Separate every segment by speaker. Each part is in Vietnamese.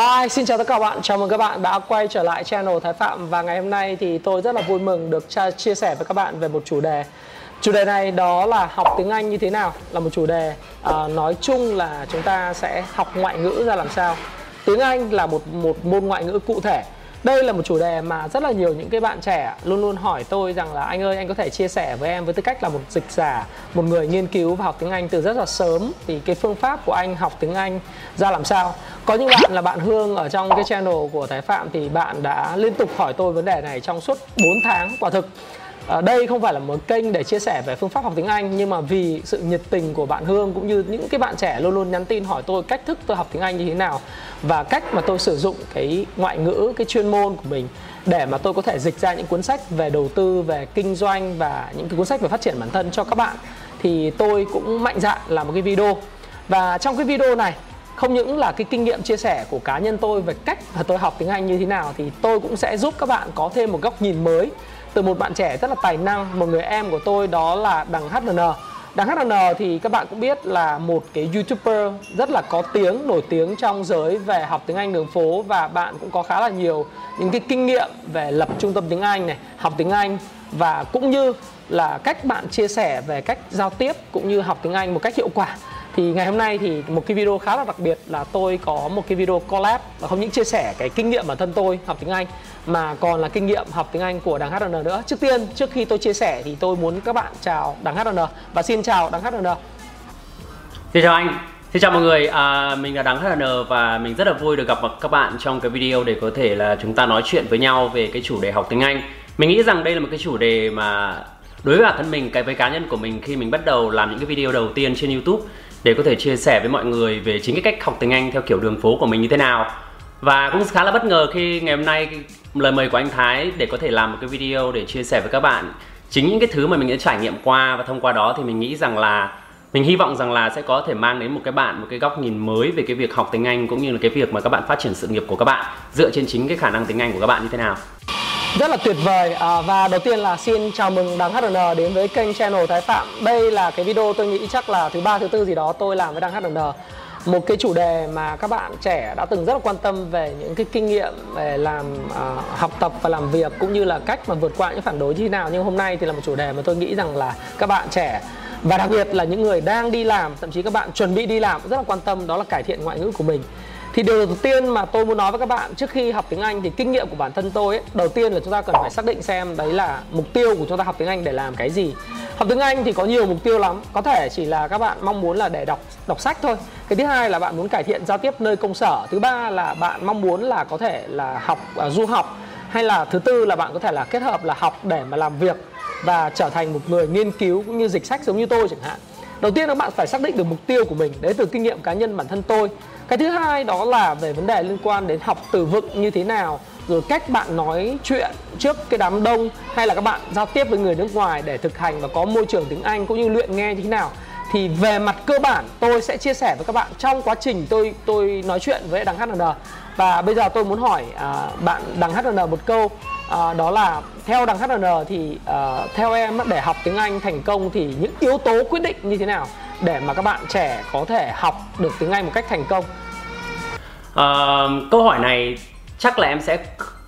Speaker 1: Hi, xin chào tất cả các bạn. Chào mừng các bạn đã quay trở lại channel Thái Phạm và ngày hôm nay thì tôi rất là vui mừng được chia sẻ với các bạn về một chủ đề. Chủ đề này đó là học tiếng Anh như thế nào là một chủ đề uh, nói chung là chúng ta sẽ học ngoại ngữ ra làm sao. Tiếng Anh là một một môn ngoại ngữ cụ thể đây là một chủ đề mà rất là nhiều những cái bạn trẻ luôn luôn hỏi tôi rằng là anh ơi, anh có thể chia sẻ với em với tư cách là một dịch giả, một người nghiên cứu và học tiếng anh từ rất là sớm? Thì cái phương pháp của anh học tiếng anh ra làm sao? Có những bạn là bạn hương ở trong cái channel của thái phạm thì bạn đã liên tục hỏi tôi vấn đề này trong suốt 4 tháng. Quả thực À, đây không phải là một kênh để chia sẻ về phương pháp học tiếng Anh nhưng mà vì sự nhiệt tình của bạn Hương cũng như những cái bạn trẻ luôn luôn nhắn tin hỏi tôi cách thức tôi học tiếng Anh như thế nào và cách mà tôi sử dụng cái ngoại ngữ cái chuyên môn của mình để mà tôi có thể dịch ra những cuốn sách về đầu tư về kinh doanh và những cái cuốn sách về phát triển bản thân cho các bạn. Thì tôi cũng mạnh dạn làm một cái video. Và trong cái video này không những là cái kinh nghiệm chia sẻ của cá nhân tôi về cách mà tôi học tiếng Anh như thế nào thì tôi cũng sẽ giúp các bạn có thêm một góc nhìn mới từ một bạn trẻ rất là tài năng một người em của tôi đó là đằng HN Đằng HN thì các bạn cũng biết là một cái YouTuber rất là có tiếng, nổi tiếng trong giới về học tiếng Anh đường phố và bạn cũng có khá là nhiều những cái kinh nghiệm về lập trung tâm tiếng Anh này, học tiếng Anh và cũng như là cách bạn chia sẻ về cách giao tiếp cũng như học tiếng Anh một cách hiệu quả thì ngày hôm nay thì một cái video khá là đặc biệt là tôi có một cái video collab và không những chia sẻ cái kinh nghiệm bản thân tôi học tiếng Anh mà còn là kinh nghiệm học tiếng Anh của Đảng HRN nữa. Trước tiên trước khi tôi chia sẻ thì tôi muốn các bạn chào Đảng HRN và xin chào Đảng HRN.
Speaker 2: Xin chào anh. Xin chào mọi người, à, mình là Đăng HN và mình rất là vui được gặp mặt các bạn trong cái video để có thể là chúng ta nói chuyện với nhau về cái chủ đề học tiếng Anh. Mình nghĩ rằng đây là một cái chủ đề mà đối với bản thân mình, cái với cá nhân của mình khi mình bắt đầu làm những cái video đầu tiên trên YouTube để có thể chia sẻ với mọi người về chính cái cách học tiếng Anh theo kiểu đường phố của mình như thế nào. Và cũng khá là bất ngờ khi ngày hôm nay lời mời của anh Thái để có thể làm một cái video để chia sẻ với các bạn chính những cái thứ mà mình đã trải nghiệm qua và thông qua đó thì mình nghĩ rằng là, mình hy vọng rằng là sẽ có thể mang đến một cái bạn một cái góc nhìn mới về cái việc học tiếng Anh cũng như là cái việc mà các bạn phát triển sự nghiệp của các bạn dựa trên chính cái khả năng tiếng Anh của các bạn như thế nào
Speaker 1: rất là tuyệt vời. À, và đầu tiên là xin chào mừng đăng HN đến với kênh channel Thái Phạm. Đây là cái video tôi nghĩ chắc là thứ ba thứ tư gì đó tôi làm với đăng HN một cái chủ đề mà các bạn trẻ đã từng rất là quan tâm về những cái kinh nghiệm về làm uh, học tập và làm việc cũng như là cách mà vượt qua những phản đối như thế nào. Nhưng hôm nay thì là một chủ đề mà tôi nghĩ rằng là các bạn trẻ và đặc biệt là những người đang đi làm thậm chí các bạn chuẩn bị đi làm cũng rất là quan tâm đó là cải thiện ngoại ngữ của mình thì điều đầu tiên mà tôi muốn nói với các bạn trước khi học tiếng Anh thì kinh nghiệm của bản thân tôi ấy, đầu tiên là chúng ta cần phải xác định xem đấy là mục tiêu của chúng ta học tiếng Anh để làm cái gì. Học tiếng Anh thì có nhiều mục tiêu lắm, có thể chỉ là các bạn mong muốn là để đọc đọc sách thôi. Cái thứ hai là bạn muốn cải thiện giao tiếp nơi công sở. Thứ ba là bạn mong muốn là có thể là học uh, du học hay là thứ tư là bạn có thể là kết hợp là học để mà làm việc và trở thành một người nghiên cứu cũng như dịch sách giống như tôi chẳng hạn đầu tiên các bạn phải xác định được mục tiêu của mình đấy từ kinh nghiệm cá nhân bản thân tôi. Cái thứ hai đó là về vấn đề liên quan đến học từ vựng như thế nào rồi cách bạn nói chuyện trước cái đám đông hay là các bạn giao tiếp với người nước ngoài để thực hành và có môi trường tiếng Anh cũng như luyện nghe như thế nào. Thì về mặt cơ bản tôi sẽ chia sẻ với các bạn trong quá trình tôi tôi nói chuyện với đằng HND và bây giờ tôi muốn hỏi à, bạn đằng HND một câu à, đó là theo đằng HRN thì à, theo em để học tiếng Anh thành công thì những yếu tố quyết định như thế nào để mà các bạn trẻ có thể học được tiếng Anh một cách thành công?
Speaker 2: À, câu hỏi này chắc là em sẽ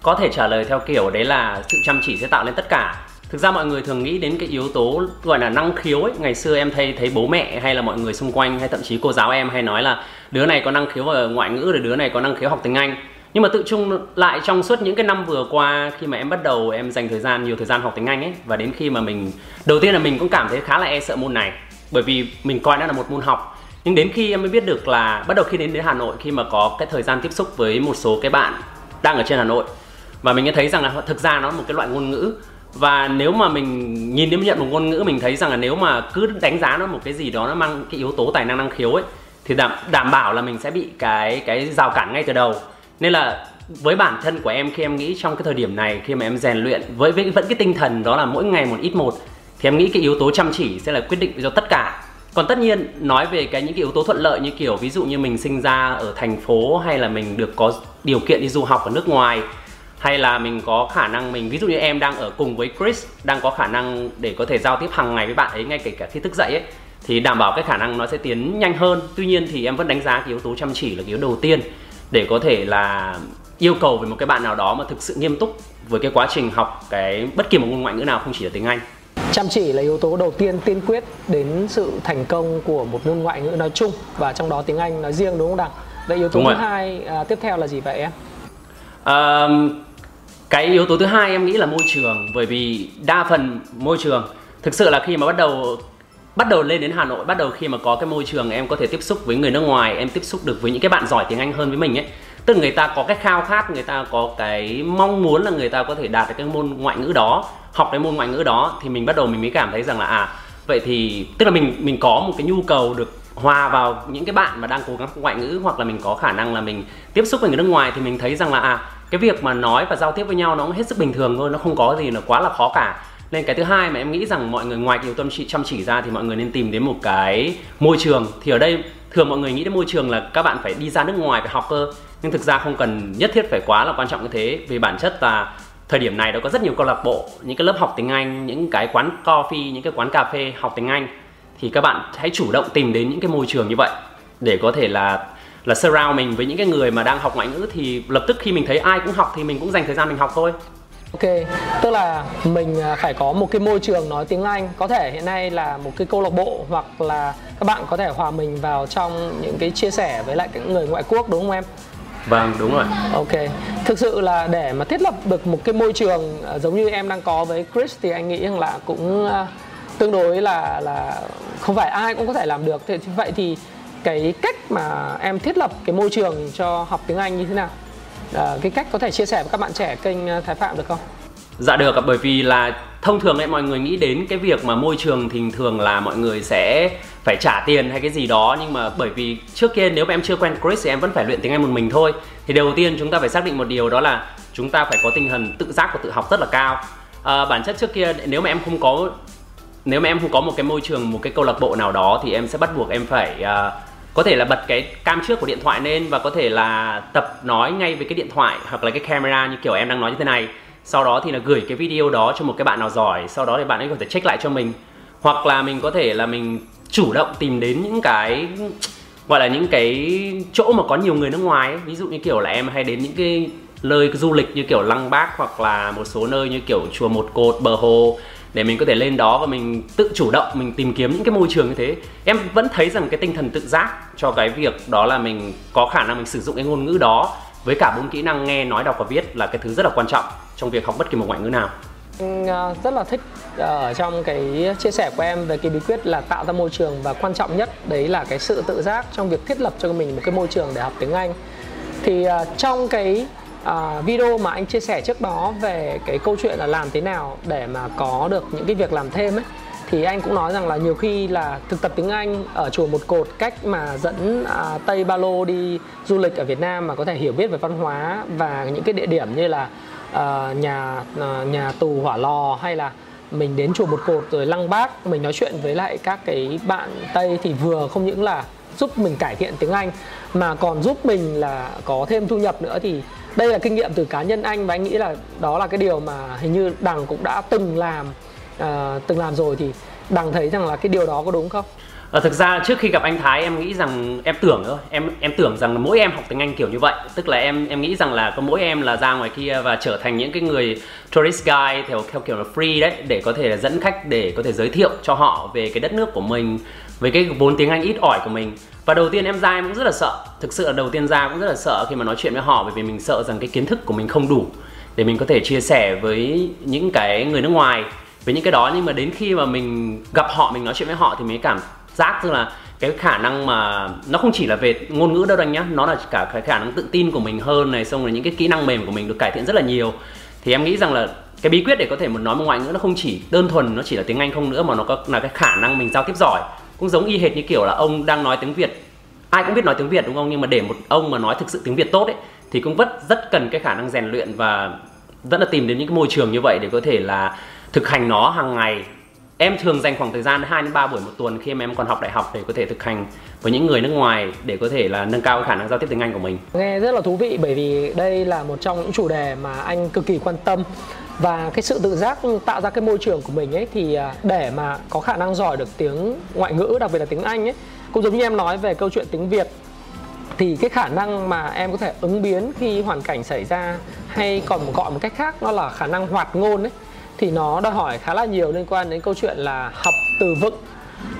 Speaker 2: có thể trả lời theo kiểu đấy là sự chăm chỉ sẽ tạo nên tất cả. Thực ra mọi người thường nghĩ đến cái yếu tố gọi là năng khiếu ấy. Ngày xưa em thấy thấy bố mẹ hay là mọi người xung quanh hay thậm chí cô giáo em hay nói là đứa này có năng khiếu ở ngoại ngữ rồi đứa này có năng khiếu học tiếng anh nhưng mà tự chung lại trong suốt những cái năm vừa qua, khi mà em bắt đầu em dành thời gian, nhiều thời gian học tiếng anh ấy, và đến khi mà mình, đầu tiên là mình cũng cảm thấy khá là e sợ môn này, bởi vì mình coi nó là một môn học. Nhưng đến khi em mới biết được là, bắt đầu khi đến đến Hà Nội, khi mà có cái thời gian tiếp xúc với một số cái bạn đang ở trên Hà Nội, và mình thấy rằng là thực ra nó là một cái loại ngôn ngữ. Và nếu mà mình nhìn đến nhận một ngôn ngữ, mình thấy rằng là nếu mà cứ đánh giá nó một cái gì đó, nó mang cái yếu tố tài năng năng khiếu ấy, thì đảm đảm bảo là mình sẽ bị cái cái rào cản ngay từ đầu nên là với bản thân của em khi em nghĩ trong cái thời điểm này khi mà em rèn luyện với, với vẫn cái tinh thần đó là mỗi ngày một ít một thì em nghĩ cái yếu tố chăm chỉ sẽ là quyết định cho tất cả. Còn tất nhiên nói về cái những cái yếu tố thuận lợi như kiểu ví dụ như mình sinh ra ở thành phố hay là mình được có điều kiện đi du học ở nước ngoài hay là mình có khả năng mình ví dụ như em đang ở cùng với Chris đang có khả năng để có thể giao tiếp hàng ngày với bạn ấy ngay kể cả khi thức dậy ấy thì đảm bảo cái khả năng nó sẽ tiến nhanh hơn. Tuy nhiên thì em vẫn đánh giá cái yếu tố chăm chỉ là cái yếu đầu tiên để có thể là yêu cầu về một cái bạn nào đó mà thực sự nghiêm túc với cái quá trình học cái bất kỳ một ngôn ngoại ngữ nào không chỉ là tiếng Anh
Speaker 1: chăm chỉ là yếu tố đầu tiên tiên quyết đến sự thành công của một ngôn ngoại ngữ nói chung và trong đó tiếng Anh nói riêng đúng không Đặng? Vậy yếu tố đúng thứ rồi. hai à, tiếp theo là gì vậy em?
Speaker 2: À, cái yếu tố thứ hai em nghĩ là môi trường bởi vì đa phần môi trường thực sự là khi mà bắt đầu bắt đầu lên đến Hà Nội, bắt đầu khi mà có cái môi trường em có thể tiếp xúc với người nước ngoài, em tiếp xúc được với những cái bạn giỏi tiếng Anh hơn với mình ấy. Tức là người ta có cái khao khát, người ta có cái mong muốn là người ta có thể đạt được cái môn ngoại ngữ đó, học cái môn ngoại ngữ đó, thì mình bắt đầu mình mới cảm thấy rằng là à vậy thì, tức là mình mình có một cái nhu cầu được hòa vào những cái bạn mà đang cố gắng ngoại ngữ, hoặc là mình có khả năng là mình tiếp xúc với người nước ngoài, thì mình thấy rằng là à cái việc mà nói và giao tiếp với nhau nó cũng hết sức bình thường thôi, nó không có gì là quá là khó cả nên cái thứ hai mà em nghĩ rằng mọi người ngoài cái yếu tâm chỉ, chăm chỉ ra thì mọi người nên tìm đến một cái môi trường. Thì ở đây thường mọi người nghĩ đến môi trường là các bạn phải đi ra nước ngoài phải học cơ. Nhưng thực ra không cần nhất thiết phải quá là quan trọng như thế. Vì bản chất là thời điểm này nó có rất nhiều câu lạc bộ những cái lớp học tiếng Anh những cái quán coffee những cái quán cà phê học tiếng Anh. Thì các bạn hãy chủ động tìm đến những cái môi trường như vậy để có thể là là surround mình với những cái người mà đang học ngoại ngữ. Thì lập tức khi mình thấy ai cũng học thì mình cũng dành thời gian mình học thôi.
Speaker 1: Ok, tức là mình à, phải có một cái môi trường nói tiếng Anh Có thể hiện nay là một cái câu lạc bộ Hoặc là các bạn có thể hòa mình vào trong những cái chia sẻ với lại những người ngoại quốc đúng không em?
Speaker 2: Vâng, đúng rồi
Speaker 1: Ok, thực sự là để mà thiết lập được một cái môi trường à, giống như em đang có với Chris Thì anh nghĩ rằng là cũng à, tương đối là là không phải ai cũng có thể làm được Thế Vậy thì cái cách mà em thiết lập cái môi trường cho học tiếng Anh như thế nào? À, cái cách có thể chia sẻ với các bạn trẻ kênh ờ, Thái Phạm được không?
Speaker 2: Dạ được bởi vì là thông thường ấy mọi người nghĩ đến cái việc mà môi trường thì thường là mọi người sẽ phải trả tiền hay cái gì đó nhưng mà bởi vì trước kia nếu mà em chưa quen Chris thì em vẫn phải luyện tiếng Anh một mình thôi thì đầu tiên chúng ta phải xác định một điều đó là chúng ta phải có tinh thần tự giác và tự học rất là cao à, bản chất trước kia nếu mà em không có nếu mà em không có một cái môi trường một cái câu lạc bộ nào đó thì em sẽ bắt buộc em phải uh, có thể là bật cái cam trước của điện thoại lên và có thể là tập nói ngay với cái điện thoại hoặc là cái camera như kiểu em đang nói như thế này. Sau đó thì là gửi cái video đó cho một cái bạn nào giỏi, sau đó thì bạn ấy có thể check lại cho mình. Hoặc là mình có thể là mình chủ động tìm đến những cái, gọi là những cái chỗ mà có nhiều người nước ngoài ấy. ví dụ như kiểu là em hay đến những cái nơi du lịch như kiểu lăng bác hoặc là một số nơi như kiểu chùa một cột, bờ hồ để mình có thể lên đó và mình tự chủ động, mình tìm kiếm những cái môi trường như thế. Em vẫn thấy rằng cái tinh thần tự giác cho cái việc đó là mình có khả năng mình sử dụng cái ngôn ngữ đó với cả bốn kỹ năng nghe, nói, đọc và viết là cái thứ rất là quan trọng trong việc học bất kỳ một ngoại ngữ nào.
Speaker 1: Ờ, rất là thích ờ, ở trong cái chia sẻ của em về cái bí quyết là tạo ra môi trường và quan trọng nhất đấy là cái sự tự giác trong việc thiết lập cho mình một cái môi trường để học tiếng Anh. Thì ờ, trong cái à, video mà anh chia sẻ trước đó về cái câu chuyện là làm thế nào để mà có được những cái việc làm thêm ấy thì anh cũng nói rằng là nhiều khi là thực tập tiếng Anh ở chùa một cột cách mà dẫn à, Tây Ba Lô đi du lịch ở Việt Nam mà có thể hiểu biết về văn hóa và những cái địa điểm như là à, nhà à, nhà tù hỏa lò hay là mình đến chùa một cột rồi lăng bác mình nói chuyện với lại các cái bạn Tây thì vừa không những là giúp mình cải thiện tiếng Anh mà còn giúp mình là có thêm thu nhập nữa thì đây là kinh nghiệm từ cá nhân anh và anh nghĩ là đó là cái điều mà hình như đằng cũng đã từng làm uh, từng làm rồi. Thì đằng thấy rằng là cái điều đó có đúng không?
Speaker 2: À, thực ra trước khi gặp anh Thái em nghĩ rằng em tưởng thôi em em tưởng rằng mỗi em học tiếng Anh kiểu như vậy. Tức là em em nghĩ rằng là có mỗi em là ra ngoài kia và trở thành những cái người tourist guide theo theo kiểu là free đấy để có thể là dẫn khách để có thể giới thiệu cho họ về cái đất nước của mình với cái vốn tiếng Anh ít ỏi của mình và đầu tiên em ra em cũng rất là sợ. Thực sự là đầu tiên ra cũng rất là sợ khi mà nói chuyện với họ, bởi vì mình sợ rằng cái kiến thức của mình không đủ để mình có thể chia sẻ với những cái người nước ngoài, với những cái đó. Nhưng mà đến khi mà mình gặp họ, mình nói chuyện với họ thì mới cảm giác rằng là cái khả năng mà nó không chỉ là về ngôn ngữ đâu anh nhá, nó là cả cái khả năng tự tin của mình hơn này, xong rồi những cái kỹ năng mềm của mình được cải thiện rất là nhiều. Thì em nghĩ rằng là cái bí quyết để có thể muốn nói một ngoại ngữ nó không chỉ đơn thuần, nó chỉ là tiếng anh không nữa, mà nó có là cái khả năng mình giao tiếp giỏi cũng giống y hệt như kiểu là ông đang nói tiếng việt. Ai cũng biết nói tiếng Việt đúng không? Nhưng mà để một ông mà nói thực sự tiếng Việt tốt ấy, thì cũng rất rất cần cái khả năng rèn luyện và rất là tìm đến những cái môi trường như vậy để có thể là thực hành nó hàng ngày. Em thường dành khoảng thời gian 2 đến 3 buổi một tuần khi mà em còn học đại học để có thể thực hành với những người nước ngoài để có thể là nâng cao cái khả năng giao tiếp tiếng Anh của mình.
Speaker 1: Nghe rất là thú vị bởi vì đây là một trong những chủ đề mà anh cực kỳ quan tâm và cái sự tự giác tạo ra cái môi trường của mình ấy thì à, để mà có khả năng giỏi được tiếng ngoại ngữ đặc biệt là tiếng Anh ấy cũng giống như em nói về câu chuyện tiếng Việt thì cái khả năng mà em có thể ứng biến khi hoàn cảnh xảy ra hay còn gọi một cách khác nó là khả năng hoạt ngôn ấy thì nó đòi hỏi khá là nhiều liên quan đến câu chuyện là học từ vựng.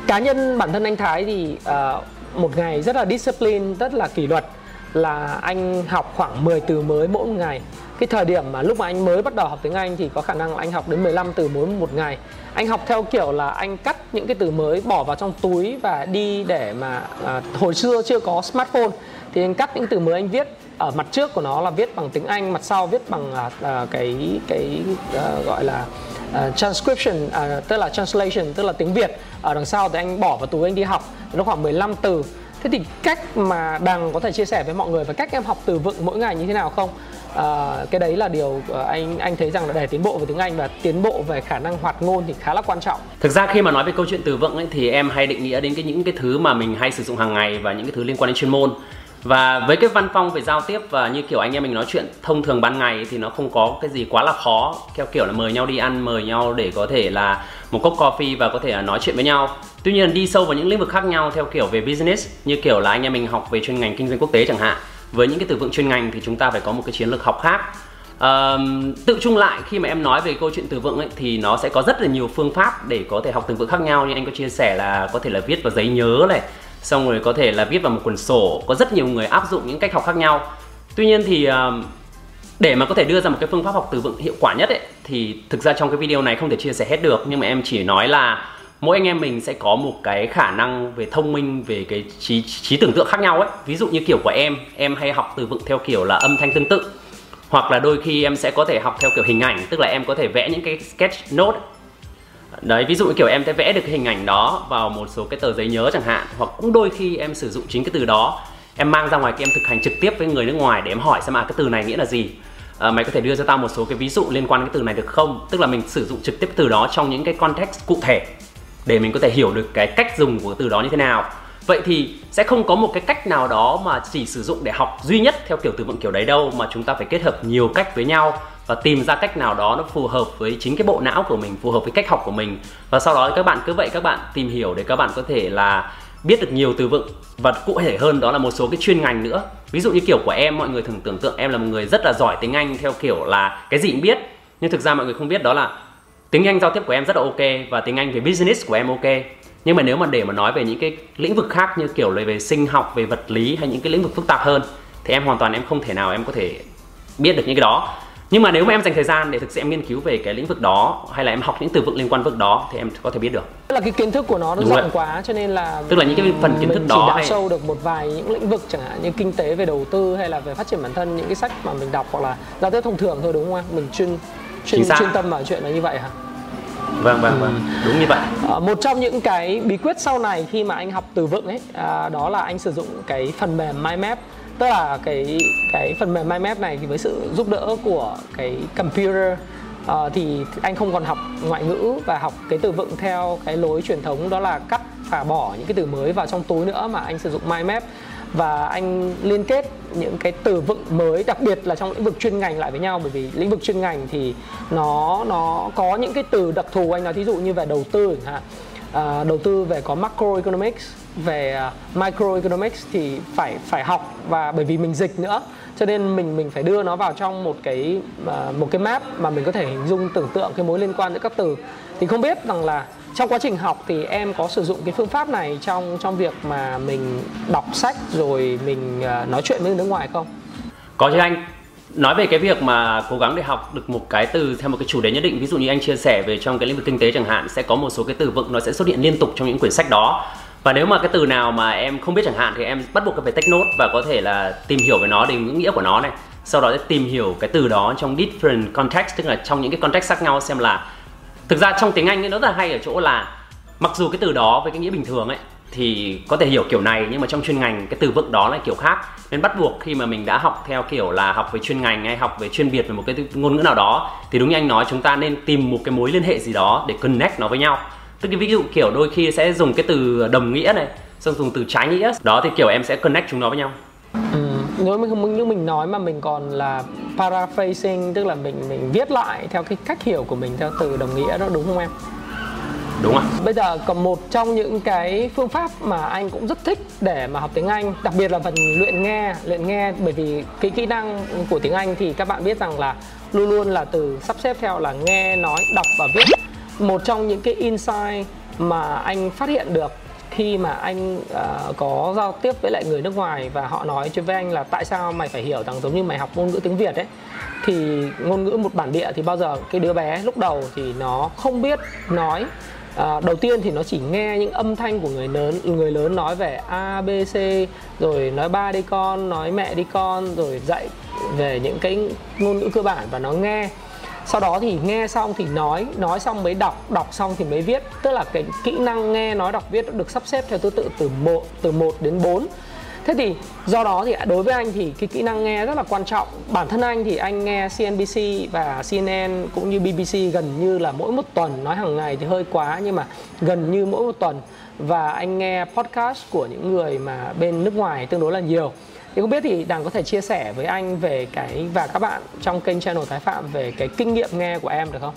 Speaker 1: Cá nhân bản thân anh Thái thì uh, một ngày rất là discipline rất là kỷ luật là anh học khoảng 10 từ mới mỗi một ngày. Cái thời điểm mà lúc mà anh mới bắt đầu học tiếng Anh thì có khả năng là anh học đến 15 từ mỗi một ngày. Anh học theo kiểu là anh cắt những cái từ mới bỏ vào trong túi và đi để mà à, hồi xưa chưa có smartphone thì anh cắt những từ mới anh viết. Ở mặt trước của nó là viết bằng tiếng Anh mặt sau viết bằng à, à cái cái à, gọi là uh, transcription uh, tức là translation tức là tiếng Việt. Ở đằng sau thì anh bỏ vào túi anh đi học. Nó khoảng 15 từ thế thì cách mà đằng có thể chia sẻ với mọi người và cách em học từ vựng mỗi ngày như thế nào không à, cái đấy là điều ờ, anh anh thấy rằng là để tiến bộ về tiếng Anh và tiến bộ về khả năng hoạt ngôn thì khá là quan trọng.
Speaker 2: Thực ra khi mà nói về câu chuyện từ vựng ấy thì em hay định nghĩa đến cái những cái thứ mà mình hay sử dụng hàng ngày và những cái thứ liên quan đến chuyên môn. Và với cái văn phong về giao tiếp và như kiểu anh em mình nói chuyện thông thường ban ngày thì nó không có cái gì quá là khó. Theo kiểu là mời nhau đi ăn, mời nhau để có thể là một cốc coffee và có thể là nói chuyện với nhau. Tuy nhiên đi sâu vào những lĩnh vực khác nhau theo kiểu về business như kiểu là anh em mình học về chuyên ngành kinh doanh quốc tế chẳng hạn. Với những cái từ vựng chuyên ngành thì chúng ta phải có một cái chiến lược học khác. Um, tự chung lại khi mà em nói về câu chuyện từ vựng ấy thì nó sẽ có rất là nhiều phương pháp để có thể học từ vựng khác nhau. Như anh có chia sẻ là có thể là viết vào giấy nhớ này xong rồi có thể là viết vào một quyển sổ. Có rất nhiều người áp dụng những cách học khác nhau. Tuy nhiên thì ờ, để mà có thể đưa ra một cái phương pháp học từ vựng hiệu quả nhất ấy, thì thực ra trong cái video này không thể chia sẻ hết được. Nhưng mà em chỉ nói là mỗi anh em mình sẽ có một cái khả năng về thông minh, về cái trí trí tưởng tượng khác nhau ấy. Ví dụ như kiểu của em em hay học từ vựng theo kiểu là âm thanh tương tự. Hoặc là đôi khi em sẽ có thể học theo kiểu hình ảnh, tức là em có thể vẽ những cái sketch note đấy ví dụ kiểu em sẽ vẽ được cái hình ảnh đó vào một số cái tờ giấy nhớ chẳng hạn hoặc cũng đôi khi em sử dụng chính cái từ đó. Em mang ra ngoài kia em thực hành trực tiếp với người nước ngoài để em hỏi xem à cái từ này nghĩa là gì? À, mày có thể đưa cho tao một số cái ví dụ liên quan đến cái từ này được không? Tức là mình sử dụng trực tiếp từ đó trong những cái context cụ thể để mình có thể hiểu được cái cách dùng của từ đó như thế nào. Vậy thì sẽ không có một cái cách nào đó mà chỉ sử dụng để học duy nhất theo kiểu từ vựng kiểu đấy đâu mà chúng ta phải kết hợp nhiều cách với nhau và tìm ra cách nào đó nó phù hợp với chính cái bộ não của mình, phù hợp với cách học của mình. Và sau đó các bạn cứ vậy các bạn tìm hiểu để các bạn có thể là biết được nhiều từ vựng. Và cụ thể hơn đó là một số cái chuyên ngành nữa. Ví dụ như kiểu của em, mọi người thường tưởng tượng em là một người rất là giỏi tiếng anh theo kiểu là cái gì cũng biết. Nhưng thực ra mọi người không biết, đó là tiếng Anh giao tiếp của em rất là ok và tiếng Anh về business của em ok. Nhưng mà nếu mà để mà nói về những cái lĩnh vực khác như kiểu là về sinh học, về vật lý hay những cái lĩnh vực phức tạp hơn, thì em hoàn toàn em không thể nào em có thể biết được những cái đó nhưng mà nếu mà em dành thời gian để thực sự em nghiên cứu về cái lĩnh vực đó hay là em học những từ vựng liên quan vực đó thì em có thể biết được.
Speaker 1: Là cái kiến thức của nó nó rộng quá cho nên là
Speaker 2: tức là những cái phần kiến thức đó
Speaker 1: chỉ đào hay... sâu được một vài những lĩnh vực chẳng hạn như kinh tế về đầu tư hay là về phát triển bản thân những cái sách mà mình đọc hoặc là giao tiếp thông thường thôi đúng không mình chuyên chuyên, chuyên tâm vào chuyện là như vậy hả?
Speaker 2: Vâng vâng vâng. Đúng như vậy.
Speaker 1: À, một trong những cái bí quyết sau này khi mà anh học từ vựng ấy à, đó là anh sử dụng cái phần mềm MyMap tức là cái cái phần mềm MyMap này thì với sự giúp đỡ của cái computer uh, thì anh không còn học ngoại ngữ và học cái từ vựng theo cái lối truyền thống đó là cắt và bỏ những cái từ mới vào trong túi nữa mà anh sử dụng MyMap và anh liên kết những cái từ vựng mới đặc biệt là trong lĩnh vực chuyên ngành lại với nhau bởi vì lĩnh vực chuyên ngành thì nó nó có những cái từ đặc thù anh nói thí dụ như về đầu tư chẳng hạn. À, đầu tư về có macroeconomics về à, microeconomics thì phải phải học và bởi vì mình dịch nữa cho nên mình mình phải đưa nó vào trong một cái à, một cái map mà mình có thể hình dung tưởng tượng cái mối liên quan giữa các từ thì không biết rằng là trong quá trình học thì em có sử dụng cái phương pháp này trong trong việc mà mình đọc sách rồi mình à, nói chuyện với người nước ngoài không?
Speaker 2: Có chứ anh. Nói về cái việc mà cố gắng để học được một cái từ theo một cái chủ đề nhất định, ví dụ như anh chia sẻ về trong cái lĩnh vực kinh tế chẳng hạn, sẽ có một số cái từ vựng nó sẽ xuất hiện liên tục trong những quyển sách đó. Và nếu mà cái từ nào mà em không biết chẳng hạn thì em bắt buộc phải take note và có thể là tìm hiểu về nó để những nghĩa của nó này. Sau đó sẽ tìm hiểu cái từ đó trong different context, tức là trong những cái context khác nhau xem là thực ra trong tiếng Anh ấy, nó rất là hay ở chỗ là mặc dù cái từ đó với cái nghĩa bình thường ấy, thì có thể hiểu kiểu này, nhưng mà trong chuyên ngành cái từ vựng đó là kiểu khác nên bắt buộc khi mà mình đã học theo kiểu là học về chuyên ngành hay học về chuyên biệt về một cái ngôn ngữ nào đó, thì đúng như anh nói, chúng ta nên tìm một cái mối liên hệ gì đó để connect nó với nhau tức ví dụ kiểu đôi khi sẽ dùng cái từ đồng nghĩa này xong dùng từ trái nghĩa đó thì kiểu em sẽ connect chúng nó với nhau.
Speaker 1: Ừ, nếu mình không như mình nói mà mình còn là paraphrasing tức là mình mình viết lại theo cái cách hiểu của mình theo từ đồng nghĩa đó đúng không em?
Speaker 2: Đúng ạ.
Speaker 1: Bây giờ còn một trong những cái phương pháp mà anh cũng rất thích để mà học tiếng anh đặc biệt là phần luyện nghe luyện nghe bởi vì cái kỹ năng của tiếng anh thì các bạn biết rằng là luôn luôn là từ sắp xếp theo là nghe nói đọc và viết một trong những cái insight mà anh phát hiện được khi mà anh uh, có giao tiếp với lại người nước ngoài và họ nói cho với anh là tại sao mày phải hiểu rằng giống như mày học ngôn ngữ tiếng Việt ấy thì ngôn ngữ một bản địa thì bao giờ cái đứa bé lúc đầu thì nó không biết nói. À, đầu tiên thì nó chỉ nghe những âm thanh của người lớn người lớn nói về a b c rồi nói ba đi con nói mẹ đi con rồi dạy về những cái ngôn ngữ cơ bản và nó nghe sau đó thì nghe xong thì nói nói xong mới đọc đọc xong thì mới viết. Tức là cái kỹ năng nghe, nói, đọc, viết được sắp xếp theo thứ tự từ một, từ 1 đến 4 thế thì do đó thì đối với anh thì cái kỹ năng nghe rất là quan trọng. Bản thân anh thì anh nghe CNBC và CNN cũng như BBC gần như là mỗi một tuần nói hàng ngày thì hơi quá, nhưng mà gần như mỗi một tuần. Và anh nghe podcast của những người mà bên nước ngoài tương đối là nhiều thì không biết thì đằng có thể chia sẻ với anh về cái và các bạn trong kênh channel Thái Phạm về cái kinh nghiệm nghe của em được không?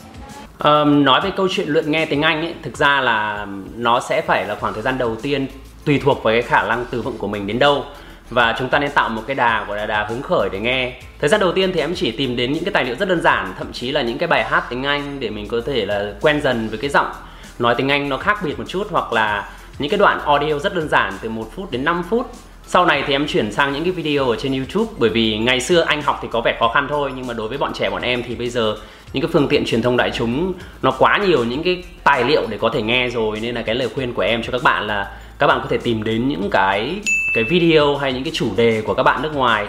Speaker 2: Um, nói về câu chuyện luyện nghe tiếng Anh ấy, thực ra là nó sẽ phải là khoảng thời gian đầu tiên tùy thuộc vào cái khả năng từ vựng của mình đến đâu. Và chúng ta nên tạo một cái đà gọi là đà hứng khởi để nghe. Thời gian đầu tiên thì em chỉ tìm đến những cái tài liệu rất đơn giản thậm chí là những cái bài hát tiếng anh để mình có thể là quen dần với cái giọng nói tiếng anh nó khác biệt một chút hoặc là những cái đoạn audio rất đơn giản từ 1 phút đến 5 phút sau này thì em chuyển sang những cái video ở trên YouTube bởi vì ngày xưa anh học thì có vẻ khó khăn thôi nhưng mà đối với bọn trẻ bọn em thì bây giờ những cái phương tiện truyền thông đại chúng nó quá nhiều những cái tài liệu để có thể nghe rồi nên là cái lời khuyên của em cho các bạn là các bạn có thể tìm đến những cái cái video hay những cái chủ đề của các bạn nước ngoài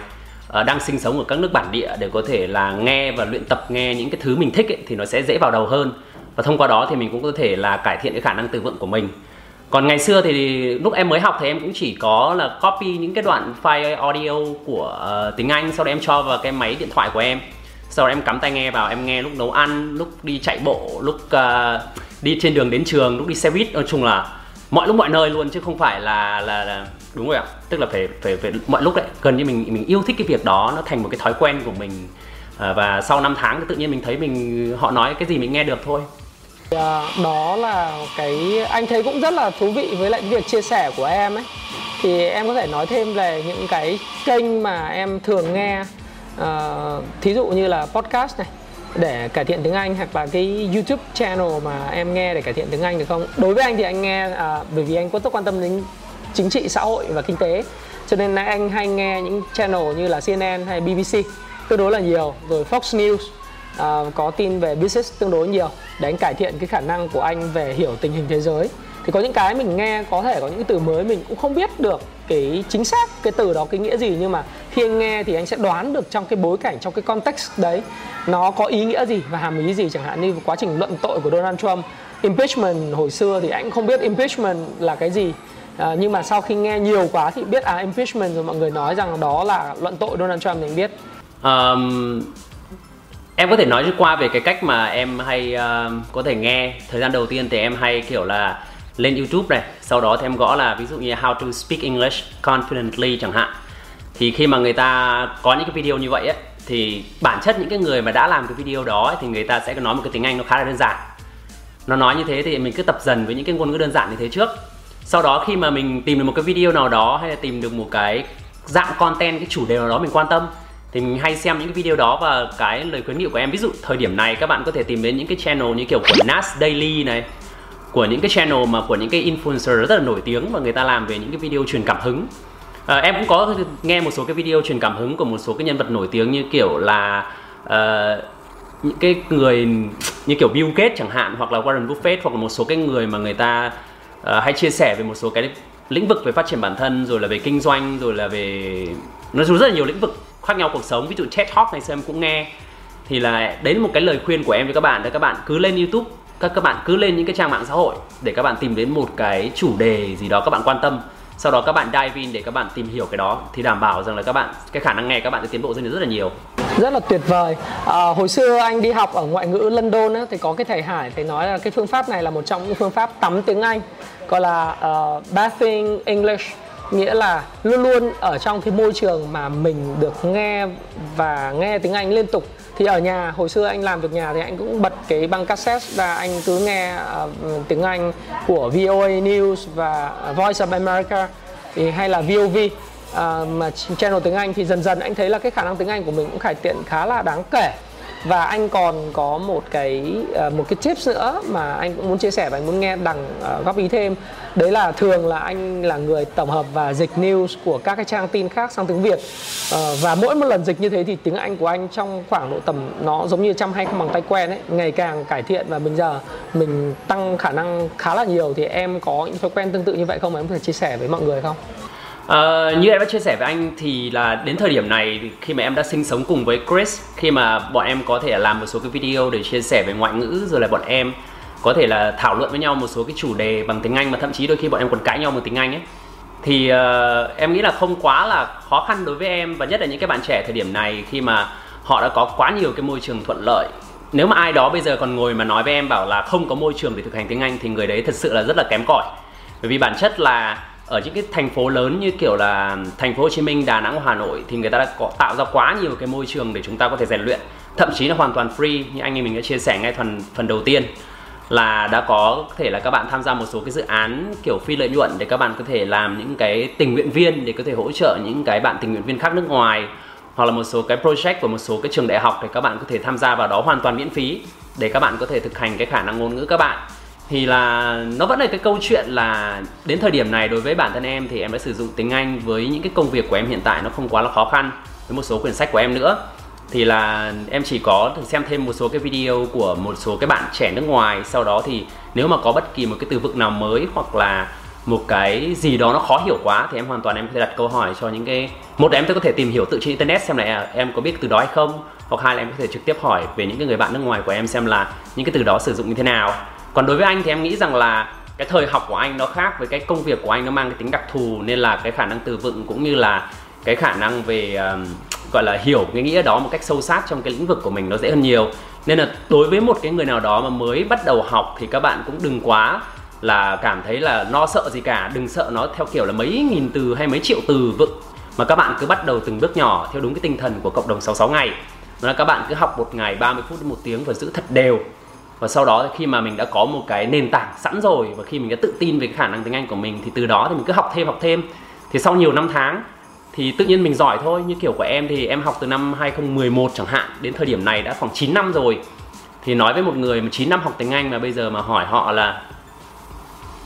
Speaker 2: uh, đang sinh sống ở các nước bản địa để có thể là nghe và luyện tập nghe những cái thứ mình thích ấy, thì nó sẽ dễ vào đầu hơn. Và thông qua đó thì mình cũng có thể là cải thiện cái khả năng từ vựng của mình còn ngày xưa thì lúc em mới học thì em cũng chỉ có là copy những cái đoạn file audio của uh, tiếng Anh sau đó em cho vào cái máy điện thoại của em. Sau đó em cắm tai nghe vào em nghe lúc nấu ăn lúc đi chạy bộ lúc uh, đi trên đường đến trường lúc đi xe buýt nói chung là mọi lúc mọi nơi luôn chứ không phải là là, là đúng rồi ạ. Tức là phải phải phải mọi lúc đấy gần như mình mình yêu thích cái việc đó nó thành một cái thói quen của mình. Uh, và sau 5 tháng thì tự nhiên mình thấy mình họ nói cái gì mình nghe được thôi.
Speaker 1: À, đó là cái anh thấy cũng rất là thú vị với lại việc chia sẻ của em ấy thì em có thể nói thêm về những cái kênh mà em thường nghe à, thí dụ như là podcast này để cải thiện tiếng Anh hoặc là cái YouTube channel mà em nghe để cải thiện tiếng Anh được không? Đối với anh thì anh nghe à, bởi vì anh có rất quan tâm đến chính trị xã hội và kinh tế cho nên anh hay nghe những channel như là CNN hay BBC tương đối là nhiều rồi Fox News à, có tin về business tương đối nhiều để anh cải thiện cái khả năng của anh về hiểu tình hình thế giới. Thì có những cái mình nghe có thể có những từ mới mình cũng không biết được cái chính xác cái từ đó cái nghĩa gì nhưng mà khi anh nghe thì anh sẽ đoán được trong cái bối cảnh trong cái context đấy nó có ý nghĩa gì và hàm ý gì chẳng hạn. Như quá trình luận tội của Donald Trump impeachment hồi xưa thì anh không biết impeachment là cái gì. À, nhưng mà sau khi nghe nhiều quá thì biết à impeachment rồi mọi người nói rằng đó là luận tội Donald Trump thì anh biết. Um,
Speaker 2: em có thể nói qua về cái cách mà em hay uh, có thể nghe thời gian đầu tiên thì em hay kiểu là lên YouTube này sau đó thì em gõ là ví dụ như how to speak English confidently chẳng hạn. Thì khi mà người ta có những cái video như vậy ấy thì bản chất những cái người mà đã làm cái video đó ấy, thì người ta sẽ nói một cái tiếng Anh nó khá là đơn giản. Nó nói như thế thì mình cứ tập dần với những cái ngôn ngữ đơn giản như thế trước. Sau đó khi mà mình tìm được một cái video nào đó hay là tìm được một cái dạng content cái chủ đề nào đó mình quan tâm thì mình hay xem những cái video đó và cái lời khuyến nghị của em ví dụ thời điểm này các bạn có thể tìm đến những cái channel như kiểu của Nas Daily này của những cái channel mà của những cái influencer rất là nổi tiếng và người ta làm về những cái video truyền cảm hứng. À, em cũng có nghe một số cái video truyền cảm hứng của một số cái nhân vật nổi tiếng như kiểu là uh, những cái người như kiểu Bill Gates chẳng hạn hoặc là Warren Buffett hoặc là một số cái người mà người ta uh, hay chia sẻ về một số cái lĩnh vực về phát triển bản thân rồi là về kinh doanh rồi là về nói chung rất là nhiều lĩnh vực khác nhau cuộc sống. Ví dụ TED Talk này xem cũng nghe. Thì là đấy là một cái lời khuyên của em với các bạn là các bạn cứ lên YouTube các các bạn cứ lên những cái trang mạng xã hội để các bạn tìm đến một cái chủ đề gì đó các bạn quan tâm. Sau đó các bạn dive in để các bạn tìm hiểu cái đó thì đảm bảo rằng là các bạn cái khả năng nghe các bạn sẽ tiến bộ rất là nhiều.
Speaker 1: Rất là tuyệt vời. À, hồi xưa anh đi học ở ngoại ngữ London á, thì có cái thầy Hải thầy nói là cái phương pháp này là một trong những phương pháp tắm tiếng Anh gọi là uh, bathing English nghĩa là luôn luôn ở trong cái môi trường mà mình được nghe và nghe tiếng Anh liên tục. Thì ở nhà hồi xưa anh làm việc nhà thì anh cũng bật cái băng cassette ra anh cứ nghe uh, tiếng Anh của VOA News và Voice of America thì hay là VOV uh, ờ, mà channel tiếng Anh. Thì dần dần anh thấy là cái khả năng tiếng Anh của mình cũng cải thiện khá là đáng kể và anh còn có một cái ờ, một cái tips nữa mà anh cũng muốn chia sẻ và anh muốn nghe đằng ờ, góp ý thêm. Đấy là thường là anh là người tổng hợp và dịch news của các cái trang tin khác sang tiếng Việt. Ờ, và mỗi một lần dịch như thế thì tiếng Anh của anh trong khoảng độ tầm nó giống như trăm hay không bằng tay quen ấy, ngày càng cải thiện và bây giờ mình tăng khả năng khá là nhiều. Thì em có những thói quen tương tự như vậy không? Em có thể chia sẻ với mọi người không?
Speaker 2: Uh, như em đã chia sẻ với anh thì là đến thời điểm này khi mà em đã sinh sống cùng với Chris khi mà bọn em có thể làm một số cái video để chia sẻ về ngoại ngữ rồi là bọn em có thể là thảo luận với nhau một số cái chủ đề bằng tiếng Anh mà thậm chí đôi khi bọn em còn cãi nhau bằng tiếng Anh ấy. Thì uh, em nghĩ là không quá là khó khăn đối với em và nhất là những cái bạn trẻ thời điểm này khi mà họ đã có quá nhiều cái môi trường thuận lợi. Nếu mà ai đó bây giờ còn ngồi mà nói với em bảo là không có môi trường để thực hành tiếng Anh thì người đấy thật sự là rất là kém cỏi. Bởi vì bản chất là ở những cái thành phố lớn như kiểu là thành phố Hồ Chí Minh, Đà Nẵng, Hà Nội thì người ta đã có tạo ra quá nhiều cái môi trường để chúng ta có thể rèn luyện. Thậm chí là hoàn toàn free như anh em mình đã chia sẻ ngay phần phần đầu tiên là đã có thể là các bạn tham gia một số cái dự án kiểu phi lợi nhuận để các bạn có thể làm những cái tình nguyện viên để có thể hỗ trợ những cái bạn tình nguyện viên khác nước ngoài hoặc là một số cái project của một số cái trường đại học để các bạn có thể tham gia vào đó hoàn toàn miễn phí để các bạn có thể thực hành cái khả năng ngôn ngữ các bạn thì là nó vẫn là cái câu chuyện là đến thời điểm này đối với bản thân em thì em đã sử dụng tiếng Anh với những cái công việc của em hiện tại nó không quá là khó khăn, với một số quyển sách của em nữa. Thì là em chỉ có xem thêm một số cái video của một số cái bạn trẻ nước ngoài, sau đó thì nếu mà có bất kỳ một cái từ vựng nào mới hoặc là một cái gì đó nó khó hiểu quá thì em hoàn toàn em có thể đặt câu hỏi cho những cái, một là em có thể tìm hiểu tự trên internet xem là à, em có biết từ đó hay không, hoặc hai là em có thể trực tiếp hỏi về những cái người bạn nước ngoài của em xem là những cái từ đó sử dụng như thế nào còn đối với anh thì em nghĩ rằng là cái thời học của anh nó khác với cái công việc của anh nó mang cái tính đặc thù nên là cái khả năng từ vựng cũng như là cái khả năng về um, gọi là hiểu cái nghĩa đó một cách sâu sát trong cái lĩnh vực của mình nó dễ hơn nhiều. Nên là đối với một cái người nào đó mà mới bắt đầu học thì các bạn cũng đừng quá là cảm thấy là lo sợ gì cả đừng sợ nó theo kiểu là mấy nghìn từ hay mấy triệu từ vựng mà các bạn cứ bắt đầu từng bước nhỏ theo đúng cái tinh thần của cộng đồng 66 ngày. Đó là các bạn cứ học một ngày 30 phút đến một tiếng và giữ thật đều và sau đó khi mà mình đã có một cái nền tảng sẵn rồi và khi mình đã tự tin về khả năng tiếng Anh của mình thì từ đó thì mình cứ học thêm học thêm. Thì sau nhiều năm tháng thì tự nhiên mình giỏi thôi. Như kiểu của em thì em học từ năm 2011 chẳng hạn. Đến thời điểm này đã khoảng 9 năm rồi. Thì nói với một người mà 9 năm học tiếng Anh mà bây giờ mà hỏi họ là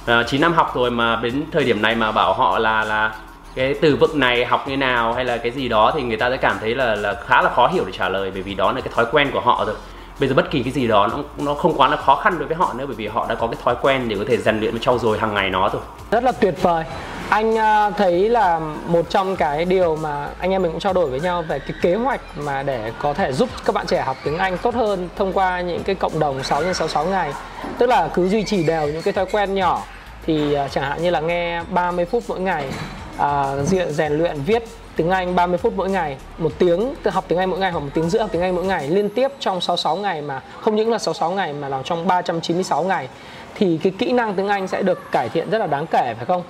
Speaker 2: à, 9 năm học rồi mà đến thời điểm này mà bảo họ là là cái từ vựng này học như nào hay là cái gì đó thì người ta sẽ cảm thấy là là khá là khó hiểu để trả lời. Bởi vì đó là cái thói quen của họ rồi bây giờ bất kỳ cái gì đó nó nó không quá là khó khăn đối với họ nữa bởi vì họ đã có cái thói quen để có thể rèn luyện và trau dồi hàng ngày nó rồi.
Speaker 1: Rất là tuyệt vời. Anh à, thấy là một trong cái điều mà anh em mình cũng trao đổi với nhau về cái kế hoạch mà để có thể giúp các bạn trẻ học tiếng Anh tốt hơn thông qua những cái cộng đồng 6 x 66 ngày. Tức là cứ duy trì đều những cái thói quen nhỏ thì à, chẳng hạn như là nghe 30 phút mỗi ngày uh, rèn luyện viết tiếng Anh 30 phút mỗi ngày, một tiếng tự học tiếng Anh mỗi ngày hoặc một tiếng rưỡi học tiếng Anh mỗi ngày liên tiếp trong 66 ngày mà không những là 66 ngày mà là trong 396 ngày thì cái kỹ năng tiếng Anh sẽ được cải thiện rất là đáng kể phải không?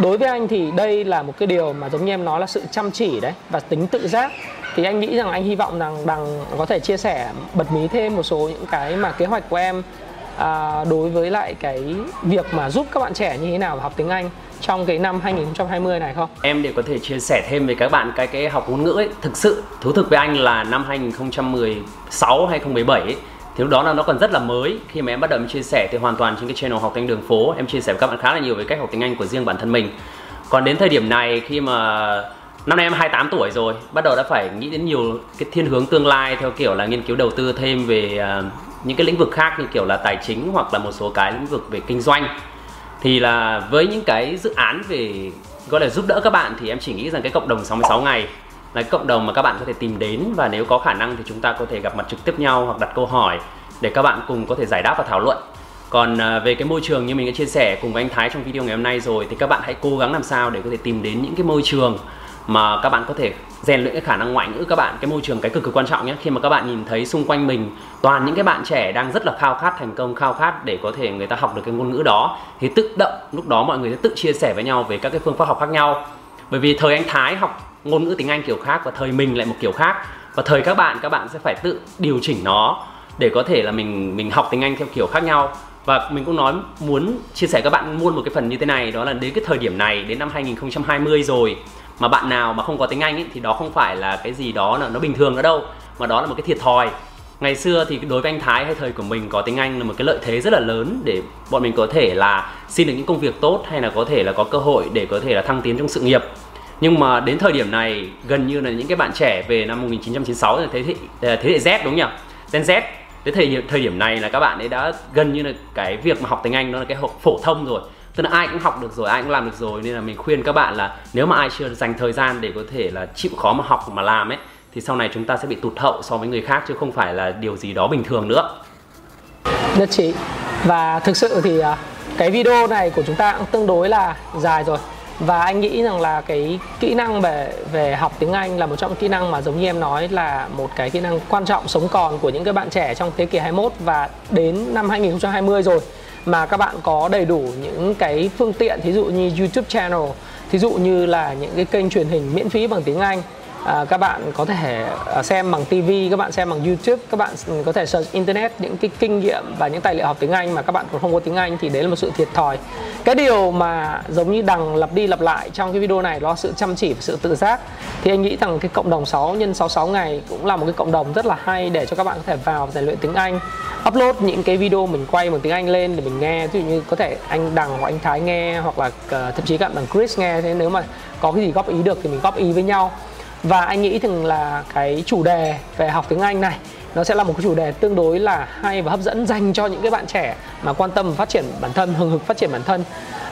Speaker 1: Đối với anh thì đây là một cái điều mà giống như em nói là sự chăm chỉ đấy và tính tự giác thì anh nghĩ rằng anh hy vọng rằng bằng có thể chia sẻ bật mí thêm một số những cái mà kế hoạch của em à, đối với lại cái việc mà giúp các bạn trẻ như thế nào học tiếng Anh trong cái năm 2020 này không?
Speaker 2: Em để có thể chia sẻ thêm với các bạn cái cái học ngôn ngữ ấy, thực sự thú thực với anh là năm 2016 2017 ấy, thì lúc đó là nó còn rất là mới khi mà em bắt đầu em chia sẻ thì hoàn toàn trên cái channel học tiếng đường phố em chia sẻ với các bạn khá là nhiều về cách học tiếng Anh của riêng bản thân mình còn đến thời điểm này khi mà năm nay em 28 tuổi rồi bắt đầu đã phải nghĩ đến nhiều cái thiên hướng tương lai theo kiểu là nghiên cứu đầu tư thêm về à, những cái lĩnh vực khác như kiểu là tài chính hoặc là một số cái lĩnh vực về kinh doanh. Thì là với những cái dự án về, gọi là giúp đỡ các bạn thì em chỉ nghĩ rằng cái cộng đồng 66 ngày là cái cộng đồng mà các bạn có thể tìm đến và nếu có khả năng thì chúng ta có thể gặp mặt trực tiếp nhau hoặc đặt câu hỏi để các bạn cùng có thể giải đáp và thảo luận. Còn à, về cái môi trường như mình đã chia sẻ cùng với anh Thái trong video ngày hôm nay rồi thì các bạn hãy cố gắng làm sao để có thể tìm đến những cái môi trường mà các bạn có thể rèn luyện cái khả năng ngoại ngữ các bạn. Cái môi trường, cái cực kỳ quan trọng nhé. Khi mà các bạn nhìn thấy xung quanh mình, toàn những cái bạn trẻ đang rất là khao khát thành công, khao khát để có thể người ta học được cái ngôn ngữ đó, thì tự động lúc đó mọi người sẽ tự chia sẻ với nhau về các cái phương pháp học khác nhau. Bởi vì thời anh Thái học ngôn ngữ tiếng Anh kiểu khác và thời mình lại một kiểu khác. Và thời các bạn các bạn sẽ phải tự điều chỉnh nó để có thể là mình mình học tiếng Anh theo kiểu khác nhau. Và mình cũng nói muốn chia sẻ các bạn luôn một cái phần như thế này, đó là đến cái thời điểm này, đến năm 2020 rồi mà bạn nào mà không có tiếng Anh ấy, thì đó không phải là cái gì đó là nó bình thường nữa đâu mà đó là một cái thiệt thòi. Ngày xưa thì đối với anh Thái hay thời của mình có tiếng Anh là một cái lợi thế rất là lớn để bọn mình có thể là xin được những công việc tốt hay là có thể là có cơ hội để có thể là thăng tiến trong sự nghiệp. Nhưng mà đến thời điểm này gần như là những cái bạn trẻ về năm 1996 là thế hệ à, thế hệ Z đúng không nhỉ? Gen Z đến thời điểm thời điểm này là các bạn ấy đã gần như là cái việc mà học tiếng Anh nó là cái phổ thông rồi tức là ai cũng học được rồi, ai cũng làm được rồi, nên là mình khuyên các bạn là nếu mà ai chưa dành thời gian để có thể là chịu khó mà học mà làm ấy, thì sau này chúng ta sẽ bị tụt hậu so với người khác chứ không phải là điều gì đó bình thường nữa.
Speaker 1: Nhất trí. Và thực sự thì à, cái video này của chúng ta cũng tương đối là dài rồi. Và anh nghĩ rằng là cái kỹ năng về về học tiếng Anh là một trong kỹ năng mà giống như em nói là một cái kỹ năng quan trọng sống còn của những cái bạn trẻ trong thế kỷ 21 và đến năm 2020 rồi mà các bạn có đầy đủ những cái phương tiện, thí dụ như YouTube channel, thí dụ như là những cái kênh truyền hình miễn phí bằng tiếng Anh à, các bạn có thể à, xem bằng TV, các bạn xem bằng YouTube, các bạn có thể search internet những cái kinh nghiệm và những tài liệu học tiếng Anh mà các bạn còn không có tiếng Anh thì đấy là một sự thiệt thòi. Cái điều mà giống như đằng lặp đi lặp lại trong cái video này đó là sự chăm chỉ và sự tự giác. Thì anh nghĩ rằng cái cộng đồng 6 nhân 66 ngày cũng là một cái cộng đồng rất là hay để cho các bạn có thể vào rèn luyện tiếng Anh upload những cái video mình quay bằng tiếng Anh lên để mình nghe ví dụ như có thể anh Đằng hoặc anh Thái nghe hoặc là ờ, thậm chí các bạn Chris nghe thế nếu mà có cái gì góp ý được thì mình góp ý với nhau và anh nghĩ rằng là cái chủ đề về học tiếng Anh này nó sẽ là một cái chủ đề tương đối là hay và hấp dẫn dành cho những cái bạn trẻ mà quan tâm phát triển bản thân hừng hực phát triển bản thân.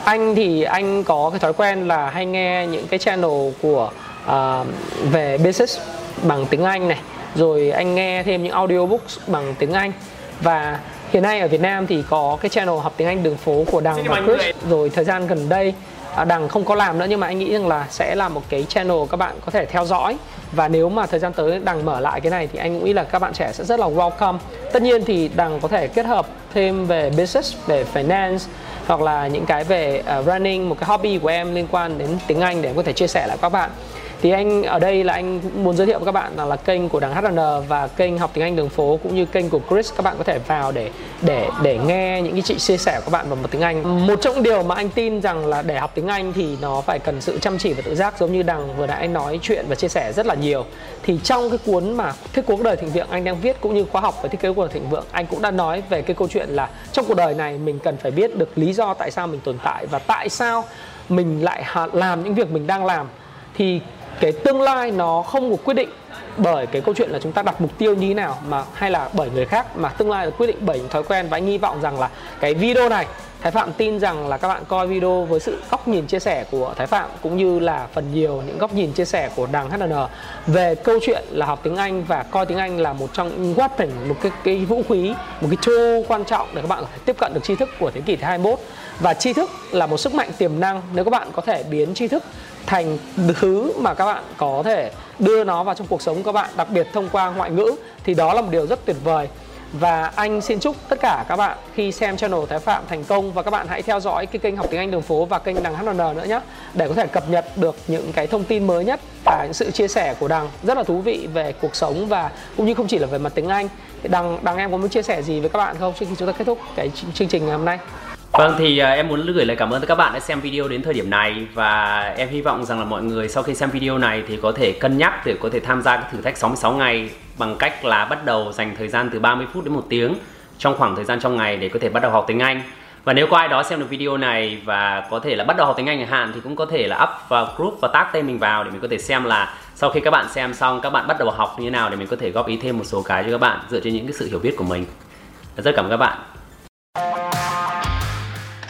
Speaker 1: Anh thì anh có cái thói quen là hay nghe những cái channel của uh, về business bằng tiếng Anh này rồi anh nghe thêm những audiobooks bằng tiếng Anh. Và hiện nay ở Việt Nam thì có cái channel học tiếng Anh đường phố của Đằng và Chris. rồi thời gian gần đây À, đằng không có làm nữa nhưng mà anh nghĩ rằng là sẽ là một cái channel các bạn có thể theo dõi. Và nếu mà thời gian tới đằng mở lại cái này thì anh nghĩ là các bạn trẻ sẽ rất là welcome. Tất nhiên thì đằng có thể kết hợp thêm về business về finance hoặc là những cái về uh, running một cái hobby của em liên quan đến tiếng Anh để em có thể chia sẻ lại các bạn thì anh ở đây là anh muốn giới thiệu với các bạn là, là kênh của đằng HN và kênh học tiếng Anh đường phố cũng như kênh của Chris các bạn có thể vào để để để nghe những cái chị chia sẻ của các bạn bằng một tiếng Anh. Một trong điều mà anh tin rằng là để học tiếng Anh thì nó phải cần sự chăm chỉ và tự giác giống như đằng vừa nãy anh nói chuyện và chia sẻ rất là nhiều. Thì trong cái cuốn mà thiết cuộc đời thịnh vượng anh đang viết cũng như khóa học về thiết kế cuộc đời thịnh vượng anh cũng đã nói về cái câu chuyện là trong cuộc đời này mình cần phải biết được lý do tại sao mình tồn tại và tại sao mình lại làm những việc mình đang làm. Thì cái tương lai nó không được quyết định bởi cái câu chuyện là chúng ta đặt mục tiêu như thế nào mà hay là bởi người khác mà tương lai được quyết định bởi những thói quen. Và anh hy vọng rằng là cái video này Thái Phạm tin rằng là các bạn coi video với sự góc nhìn chia sẻ của Thái Phạm cũng như là phần nhiều những góc nhìn chia sẻ của đằng HN về câu chuyện là học tiếng Anh và coi tiếng Anh là một trong những weapon, một cái, cái vũ khí, một cái tool quan trọng để các bạn có thể tiếp cận được tri thức của thế kỷ thứ 21 và tri thức là một sức mạnh tiềm năng. Nếu các bạn có thể biến tri thức thành thứ mà các bạn có thể đưa nó vào trong cuộc sống của các bạn, đặc biệt thông qua ngoại ngữ, thì đó là một điều rất tuyệt vời. Và anh xin chúc tất cả các bạn khi xem channel Thái Phạm thành công và các bạn hãy theo dõi cái kênh học tiếng Anh đường phố và kênh đằng HN nữa nhé để có thể cập nhật được những cái thông tin mới nhất và những sự chia sẻ của đằng rất là thú vị về cuộc sống và cũng như không chỉ là về mặt tiếng Anh. Đằng đằng em có muốn chia sẻ gì với các bạn không? Trước khi chúng ta kết thúc cái chương trình ngày hôm nay.
Speaker 2: Vâng thì à, em muốn gửi lời cảm ơn tới các bạn đã xem video đến thời điểm này và em hy vọng rằng là mọi người sau khi xem video này thì có thể cân nhắc để có thể tham gia cái thử thách 66 ngày bằng cách là bắt đầu dành thời gian từ 30 phút đến một tiếng trong khoảng thời gian trong ngày để có thể bắt đầu học tiếng Anh. Và nếu có ai đó xem được video này và có thể là bắt đầu học tiếng Anh chẳng hạn thì cũng có thể là up vào group và tag tên mình vào để mình có thể xem là sau khi các bạn xem xong các bạn bắt đầu học như thế nào để mình có thể góp ý thêm một số cái cho các bạn dựa trên những cái sự hiểu biết của mình. Rất cảm ơn các bạn.